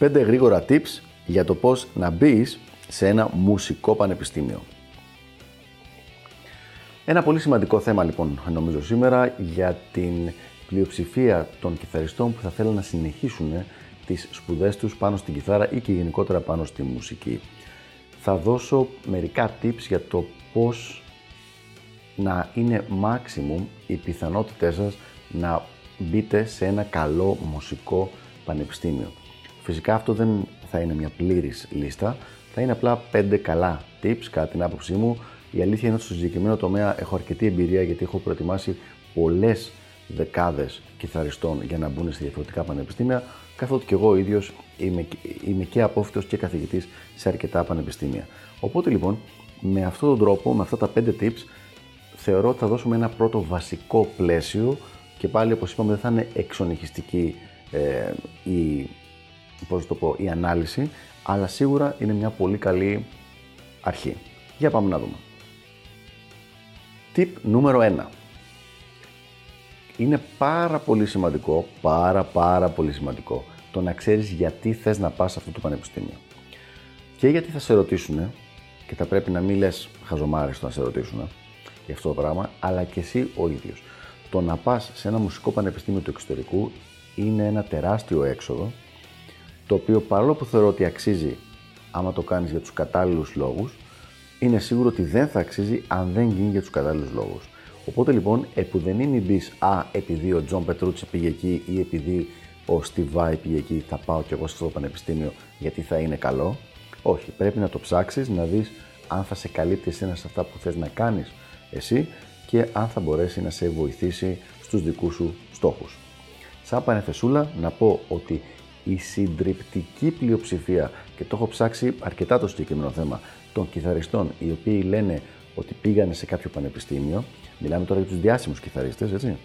Πέντε γρήγορα tips για το πώς να μπεις σε ένα μουσικό πανεπιστήμιο. Ένα πολύ σημαντικό θέμα λοιπόν νομίζω σήμερα για την πλειοψηφία των κιθαριστών που θα θέλουν να συνεχίσουν τις σπουδές τους πάνω στην κιθάρα ή και γενικότερα πάνω στη μουσική. Θα δώσω μερικά tips για το πώς να είναι maximum οι πιθανότητές σας να μπείτε σε ένα καλό μουσικό πανεπιστήμιο. Φυσικά αυτό δεν θα είναι μια πλήρης λίστα, θα είναι απλά 5 καλά tips κατά την άποψή μου. Η αλήθεια είναι ότι στο συγκεκριμένο τομέα έχω αρκετή εμπειρία γιατί έχω προετοιμάσει πολλές δεκάδες κιθαριστών για να μπουν σε διαφορετικά πανεπιστήμια, καθότι και εγώ ο ίδιος είμαι, είμαι και απόφυτος και καθηγητής σε αρκετά πανεπιστήμια. Οπότε λοιπόν, με αυτόν τον τρόπο, με αυτά τα 5 tips, θεωρώ ότι θα δώσουμε ένα πρώτο βασικό πλαίσιο και πάλι όπως είπαμε δεν θα είναι εξονυχιστική ε, η, πώς το πω, η ανάλυση, αλλά σίγουρα είναι μια πολύ καλή αρχή. Για πάμε να δούμε. Tip νούμερο 1. Είναι πάρα πολύ σημαντικό, πάρα πάρα πολύ σημαντικό, το να ξέρεις γιατί θες να πας σε αυτό το πανεπιστήμιο. Και γιατί θα σε ρωτήσουν, και θα πρέπει να μην λες χαζομάρες να σε ρωτήσουν, για αυτό το πράγμα, αλλά και εσύ ο ίδιος. Το να πας σε ένα μουσικό πανεπιστήμιο του εξωτερικού είναι ένα τεράστιο έξοδο, το οποίο παρόλο που θεωρώ ότι αξίζει άμα το κάνεις για τους κατάλληλους λόγους, είναι σίγουρο ότι δεν θα αξίζει αν δεν γίνει για τους κατάλληλους λόγους. Οπότε λοιπόν, επουδενί μην μπεις Α, επειδή ο Τζον Πετρούτσι πήγε εκεί ή επειδή ο Steve Vai πήγε εκεί, θα πάω κι εγώ σε αυτό το πανεπιστήμιο γιατί θα είναι καλό. Όχι, πρέπει να το ψάξεις, να δεις αν θα σε καλύπτει εσένα σε αυτά που θες να κάνεις εσύ και αν θα μπορέσει να σε βοηθήσει στους δικούς σου στόχους. Σαν πανεθεσούλα να πω ότι η συντριπτική πλειοψηφία και το έχω ψάξει αρκετά το συγκεκριμένο θέμα των κιθαριστών οι οποίοι λένε ότι πήγανε σε κάποιο πανεπιστήμιο, μιλάμε τώρα για τους διάσημους κιθαρίστες, έτσι,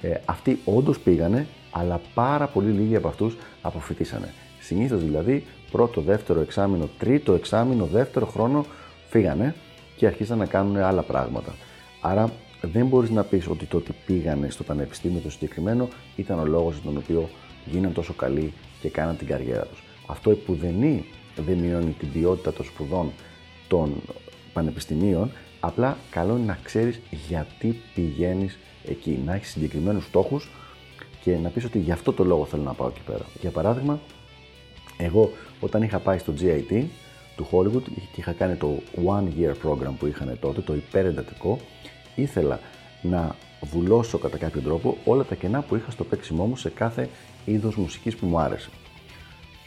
ε, αυτοί όντως πήγανε, αλλά πάρα πολύ λίγοι από αυτούς αποφυτίσανε. Συνήθως δηλαδή πρώτο, δεύτερο εξάμεινο, τρίτο εξάμεινο, δεύτερο χρόνο φύγανε και αρχίσαν να κάνουν άλλα πράγματα. Άρα δεν μπορείς να πεις ότι το ότι πήγανε στο πανεπιστήμιο το συγκεκριμένο ήταν ο λόγος για τον οποίο γίνανε τόσο καλοί και κάναν την καριέρα τους. Αυτό επουδενή δεν μειώνει την ποιότητα των σπουδών των πανεπιστημίων, απλά καλό είναι να ξέρεις γιατί πηγαίνεις εκεί, να έχεις συγκεκριμένους στόχους και να πεις ότι γι' αυτό το λόγο θέλω να πάω εκεί πέρα. Για παράδειγμα, εγώ όταν είχα πάει στο GIT του Hollywood και είχα κάνει το One Year Program που είχαν τότε, το υπερεντατικό, ήθελα να βουλώσω κατά κάποιο τρόπο όλα τα κενά που είχα στο παίξιμό μου σε κάθε είδος μουσικής που μου άρεσε.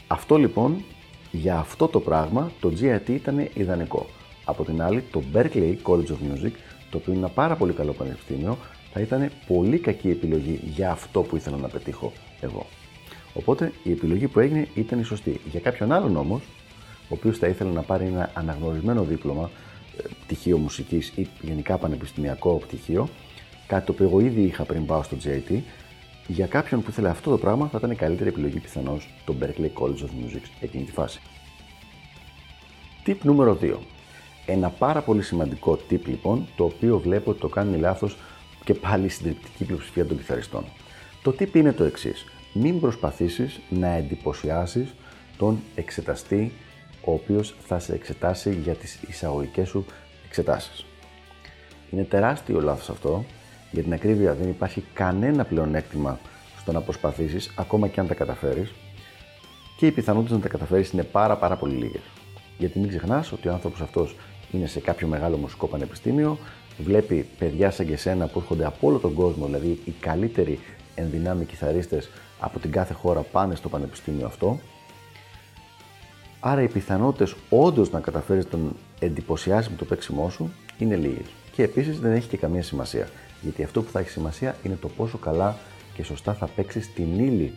Αυτό λοιπόν, για αυτό το πράγμα, το GIT ήταν ιδανικό. Από την άλλη, το Berkeley College of Music, το οποίο είναι ένα πάρα πολύ καλό πανεπιστήμιο, θα ήταν πολύ κακή επιλογή για αυτό που ήθελα να πετύχω εγώ. Οπότε η επιλογή που έγινε ήταν η σωστή. Για κάποιον άλλον όμως, ο οποίος θα ήθελε να πάρει ένα αναγνωρισμένο δίπλωμα, πτυχίο μουσικής ή γενικά πανεπιστημιακό πτυχίο, κάτι το οποίο εγώ ήδη είχα πριν πάω στο JIT, για κάποιον που ήθελε αυτό το πράγμα θα ήταν η καλύτερη επιλογή πιθανώς το Berkeley College of Music εκείνη τη φάση. Tip νούμερο 2. Ένα πάρα πολύ σημαντικό tip λοιπόν, το οποίο βλέπω ότι το κάνει λάθος και πάλι η συντριπτική πλειοψηφία των κιθαριστών. Το tip είναι το εξής. Μην προσπαθήσεις να εντυπωσιάσεις τον εξεταστή ο οποίος θα σε εξετάσει για τις εισαγωγικές σου εξετάσεις. Είναι τεράστιο λάθος αυτό, για την ακρίβεια δεν υπάρχει κανένα πλεονέκτημα στο να προσπαθήσεις, ακόμα και αν τα καταφέρεις, και οι πιθανότητες να τα καταφέρεις είναι πάρα πάρα πολύ λίγες. Γιατί μην ξεχνάς ότι ο άνθρωπος αυτός είναι σε κάποιο μεγάλο μουσικό πανεπιστήμιο, βλέπει παιδιά σαν και σένα που έρχονται από όλο τον κόσμο, δηλαδή οι καλύτεροι ενδυνάμει κιθαρίστες από την κάθε χώρα πάνε στο πανεπιστήμιο αυτό Άρα οι πιθανότητες όντως να καταφέρεις τον εντυπωσιάσει με το παίξιμό σου είναι λίγες. Και επίσης δεν έχει και καμία σημασία. Γιατί αυτό που θα έχει σημασία είναι το πόσο καλά και σωστά θα παίξεις την ύλη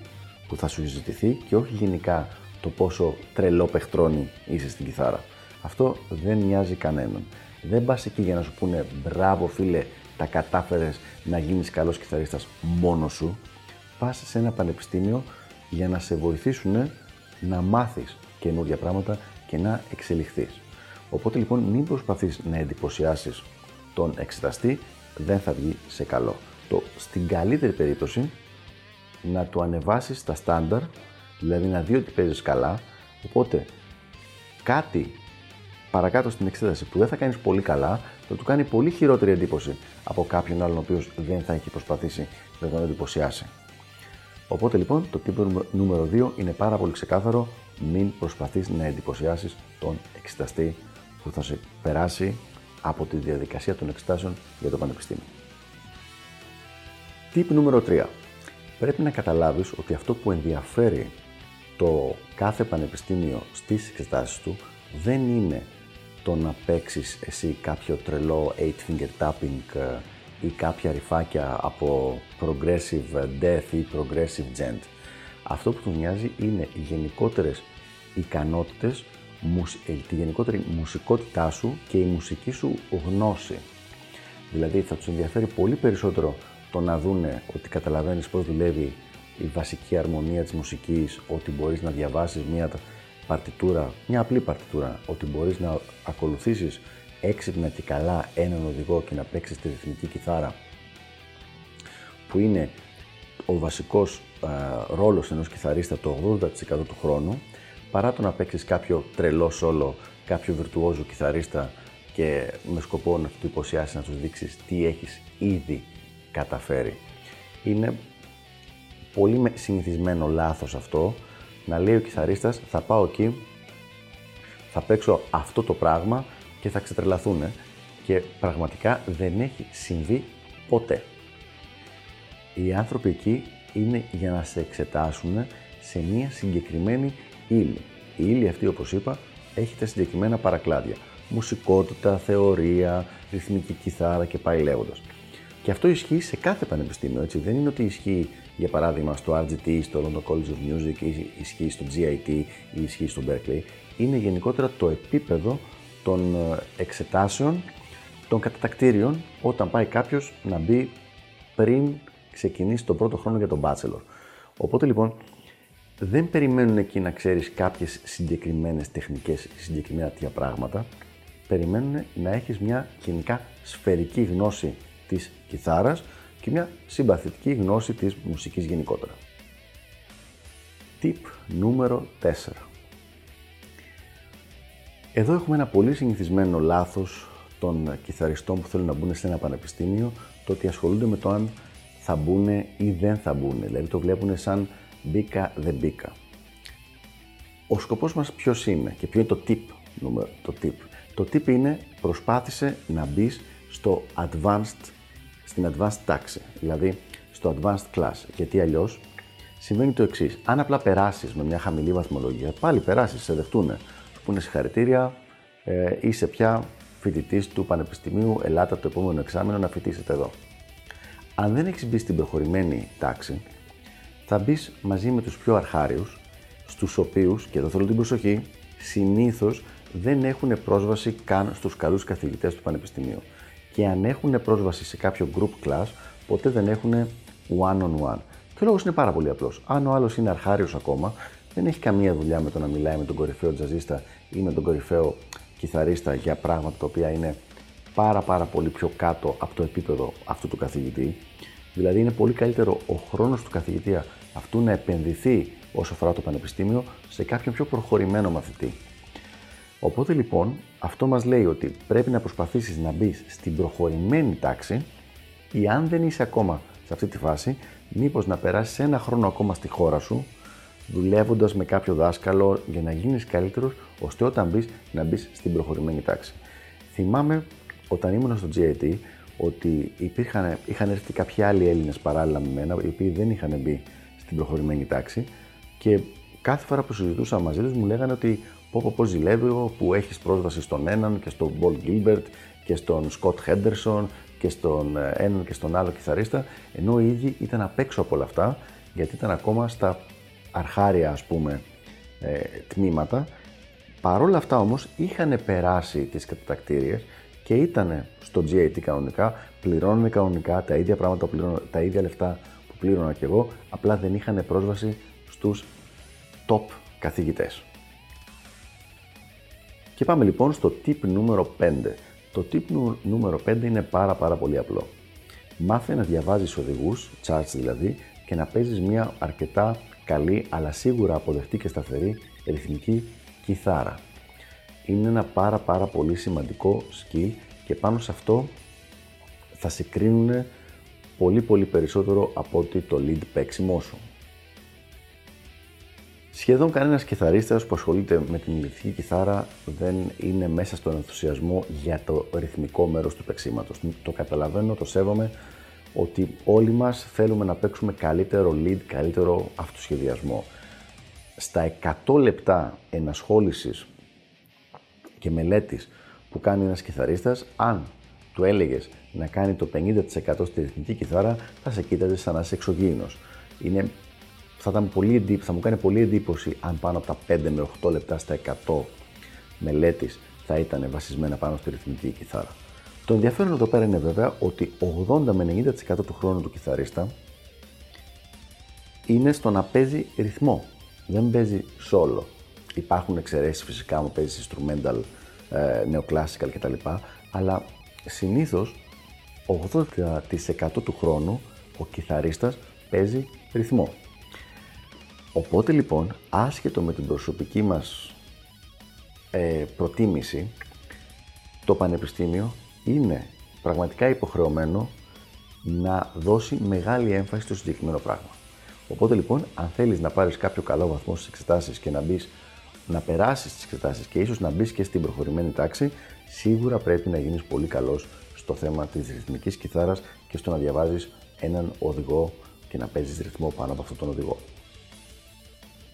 που θα σου συζητηθεί και όχι γενικά το πόσο τρελό παιχτρόνι είσαι στην κιθάρα. Αυτό δεν νοιάζει κανέναν. Δεν πας εκεί για να σου πούνε μπράβο φίλε, τα κατάφερες να γίνεις καλός κιθαρίστας μόνος σου. Πας σε ένα πανεπιστήμιο για να σε βοηθήσουν να μάθεις καινούργια πράγματα και να εξελιχθείς. Οπότε λοιπόν μην προσπαθείς να εντυπωσιάσεις τον εξεταστή, δεν θα βγει σε καλό. Το, στην καλύτερη περίπτωση να του ανεβάσεις τα στάνταρ, δηλαδή να δει ότι παίζεις καλά, οπότε κάτι παρακάτω στην εξέταση που δεν θα κάνεις πολύ καλά, θα του κάνει πολύ χειρότερη εντύπωση από κάποιον άλλον ο οποίος δεν θα έχει προσπαθήσει να τον εντυπωσιάσει. Οπότε λοιπόν το τύπο νούμερο 2 είναι πάρα πολύ ξεκάθαρο, μην προσπαθείς να εντυπωσιάσεις τον εξεταστή που θα σε περάσει από τη διαδικασία των εξετάσεων για το πανεπιστήμιο. Τύπ νούμερο 3. Πρέπει να καταλάβεις ότι αυτό που ενδιαφέρει το κάθε πανεπιστήμιο στις εξετάσεις του δεν είναι το να παίξεις εσύ κάποιο τρελό 8-finger tapping ε, ή κάποια ρηφάκια από progressive death ή progressive gent. Αυτό που του μοιάζει είναι οι γενικότερες ικανότητες, ε, τη γενικότερη μουσικότητά σου και η μουσική σου γνώση. Δηλαδή θα τους ενδιαφέρει πολύ περισσότερο το να δούνε ότι καταλαβαίνεις πώς δουλεύει η βασική αρμονία της μουσικής, ότι μπορείς να διαβάσεις μια παρτιτούρα, μια απλή παρτιτούρα, ότι μπορείς να ακολουθήσεις έξυπνα και καλά έναν οδηγό και να παίξεις τη ρυθμική κιθάρα που είναι ο βασικός α, ρόλος ενός κιθαρίστα το 80% του χρόνου παρά το να παίξεις κάποιο τρελό σόλο, κάποιο βιρτουόζο κιθαρίστα και με σκοπό να του υποσιάσει να τους δείξεις τι έχεις ήδη καταφέρει. Είναι πολύ συνηθισμένο λάθος αυτό να λέει ο κιθαρίστας θα πάω εκεί, θα παίξω αυτό το πράγμα και θα ξετρελαθούν και πραγματικά δεν έχει συμβεί ποτέ. Οι άνθρωποι εκεί είναι για να σε εξετάσουν σε μία συγκεκριμένη ύλη. Η ύλη αυτή, όπως είπα, έχει τα συγκεκριμένα παρακλάδια. Μουσικότητα, θεωρία, ρυθμική κιθάρα και πάει λέγοντας. Και αυτό ισχύει σε κάθε πανεπιστήμιο, έτσι. Δεν είναι ότι ισχύει, για παράδειγμα, στο RGT, στο London College of Music, ή ισχύει στο GIT ή ισχύει στο Berkeley. Είναι γενικότερα το επίπεδο των ε, εξετάσεων, των κατατακτήριων, όταν πάει κάποιος να μπει πριν ξεκινήσει τον πρώτο χρόνο για τον bachelor. Οπότε λοιπόν, δεν περιμένουν εκεί να ξέρεις κάποιες συγκεκριμένες τεχνικές, συγκεκριμένα τέτοια πράγματα. Περιμένουν να έχεις μια γενικά σφαιρική γνώση της κιθάρας και μια συμπαθητική γνώση της μουσικής γενικότερα. Tip νούμερο 4. Εδώ έχουμε ένα πολύ συνηθισμένο λάθος των κιθαριστών που θέλουν να μπουν σε ένα πανεπιστήμιο, το ότι ασχολούνται με το αν θα μπουν ή δεν θα μπουν. Δηλαδή το βλέπουν σαν μπήκα δεν μπήκα. Ο σκοπός μας ποιος είναι και ποιο είναι το tip. Το tip, το tip είναι προσπάθησε να μπεις στο advanced στην advanced τάξη, δηλαδή στο advanced class. Γιατί αλλιώς συμβαίνει το εξής. Αν απλά περάσεις με μια χαμηλή βαθμολογία, πάλι περάσεις, σε δεχτούν. Σου πούνε συγχαρητήρια, ε, είσαι πια φοιτητής του Πανεπιστημίου, ελάτε το επόμενο εξάμεινο να φοιτήσετε εδώ. Αν δεν έχεις μπει στην προχωρημένη τάξη, θα μπεις μαζί με τους πιο αρχάριους, στους οποίους, και εδώ θέλω την προσοχή, συνήθως δεν έχουν πρόσβαση καν στους καλούς καθηγητές του Πανεπιστημίου και αν έχουν πρόσβαση σε κάποιο group class, ποτέ δεν έχουν one-on-one. Και ο λόγος είναι πάρα πολύ απλός. Αν ο άλλος είναι αρχάριος ακόμα, δεν έχει καμία δουλειά με το να μιλάει με τον κορυφαίο τζαζίστα ή με τον κορυφαίο κιθαρίστα για πράγματα τα οποία είναι πάρα πάρα πολύ πιο κάτω από το επίπεδο αυτού του καθηγητή. Δηλαδή είναι πολύ καλύτερο ο χρόνος του καθηγητή αυτού να επενδυθεί όσο αφορά το πανεπιστήμιο σε κάποιον πιο προχωρημένο μαθητή. Οπότε λοιπόν αυτό μας λέει ότι πρέπει να προσπαθήσεις να μπεις στην προχωρημένη τάξη ή αν δεν είσαι ακόμα σε αυτή τη φάση, μήπως να περάσεις ένα χρόνο ακόμα στη χώρα σου, δουλεύοντας με κάποιο δάσκαλο για να γίνεις καλύτερος, ώστε όταν μπεις να μπεις στην προχωρημένη τάξη. Θυμάμαι όταν ήμουν στο GIT ότι υπήρχαν, είχαν έρθει κάποιοι άλλοι Έλληνες παράλληλα με μένα, οι οποίοι δεν είχαν μπει στην προχωρημένη τάξη και κάθε φορά που συζητούσα μαζί τους μου λέγανε ότι πω πω πω ζηλεύω που έχεις πρόσβαση στον έναν και στον Πολ Γκίλμπερτ και στον Σκοτ Χέντερσον και στον ε, έναν και στον άλλο κιθαρίστα, ενώ οι ίδιοι ήταν απ' έξω από όλα αυτά, γιατί ήταν ακόμα στα αρχάρια ας πούμε ε, τμήματα. Παρόλα αυτά όμως είχαν περάσει τις κατατακτήριες και ήταν στο GIT κανονικά, πληρώνουν κανονικά τα ίδια πράγματα, που τα ίδια λεφτά που πλήρωνα και εγώ, απλά δεν είχαν πρόσβαση στους top καθηγητές. Και πάμε λοιπόν στο tip νούμερο 5. Το tip νούμερο 5 είναι πάρα πάρα πολύ απλό. Μάθε να διαβάζεις οδηγούς, charts δηλαδή, και να παίζεις μια αρκετά καλή αλλά σίγουρα αποδεκτή και σταθερή ρυθμική κιθάρα. Είναι ένα πάρα πάρα πολύ σημαντικό skill και πάνω σε αυτό θα σε κρίνουν πολύ πολύ περισσότερο από ότι το lead παίξιμό σου. Σχεδόν κανένας κιθαρίστας που ασχολείται με την ηλεκτρική κιθάρα δεν είναι μέσα στον ενθουσιασμό για το ρυθμικό μέρος του παίξήματος. Το καταλαβαίνω, το σέβομαι, ότι όλοι μας θέλουμε να παίξουμε καλύτερο lead, καλύτερο αυτοσχεδιασμό. Στα 100 λεπτά ενασχόλησης και μελέτης που κάνει ένας κιθαρίστας, αν του έλεγες να κάνει το 50% στη ρυθμική κιθάρα, θα σε κοίταζε σαν να είσαι εξωγήινος. Είναι, θα, ήταν πολύ, θα μου κάνει πολύ εντύπωση αν πάνω από τα 5 με 8 λεπτά στα 100 μελέτης θα ήταν βασισμένα πάνω στη ρυθμική κιθάρα. Το ενδιαφέρον εδώ πέρα είναι βέβαια ότι 80 με 90% του χρόνου του κιθαρίστα είναι στο να παίζει ρυθμό. Δεν παίζει solo. Υπάρχουν εξαιρέσεις φυσικά μου παίζεις instrumental, ε, neoclassical κτλ. Αλλά συνήθως 80% του χρόνου ο κιθαρίστας παίζει ρυθμό. Οπότε λοιπόν, άσχετο με την προσωπική μας ε, προτίμηση, το πανεπιστήμιο είναι πραγματικά υποχρεωμένο να δώσει μεγάλη έμφαση στο συγκεκριμένο πράγμα. Οπότε λοιπόν, αν θέλεις να πάρεις κάποιο καλό βαθμό στις εξετάσεις και να μπεις να περάσεις τις εξετάσεις και ίσως να μπεις και στην προχωρημένη τάξη, σίγουρα πρέπει να γίνεις πολύ καλός στο θέμα της ρυθμικής κιθάρας και στο να διαβάζεις έναν οδηγό και να παίζεις ρυθμό πάνω από αυτόν τον οδηγό.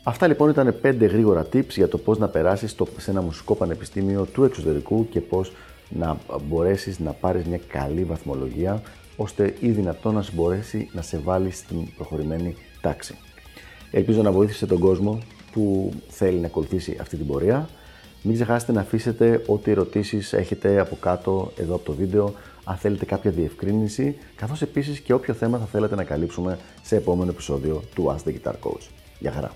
Αυτά λοιπόν ήταν 5 γρήγορα tips για το πώς να περάσεις σε ένα μουσικό πανεπιστήμιο του εξωτερικού και πώς να μπορέσεις να πάρεις μια καλή βαθμολογία ώστε ή δυνατόν να μπορέσει να σε βάλει στην προχωρημένη τάξη. Ελπίζω να βοήθησε τον κόσμο που θέλει να ακολουθήσει αυτή την πορεία. Μην ξεχάσετε να αφήσετε ό,τι ερωτήσεις έχετε από κάτω εδώ από το βίντεο αν θέλετε κάποια διευκρίνηση, καθώς επίσης και όποιο θέμα θα θέλετε να καλύψουμε σε επόμενο επεισόδιο του Ask the Guitar Coach. Γεια χαρά!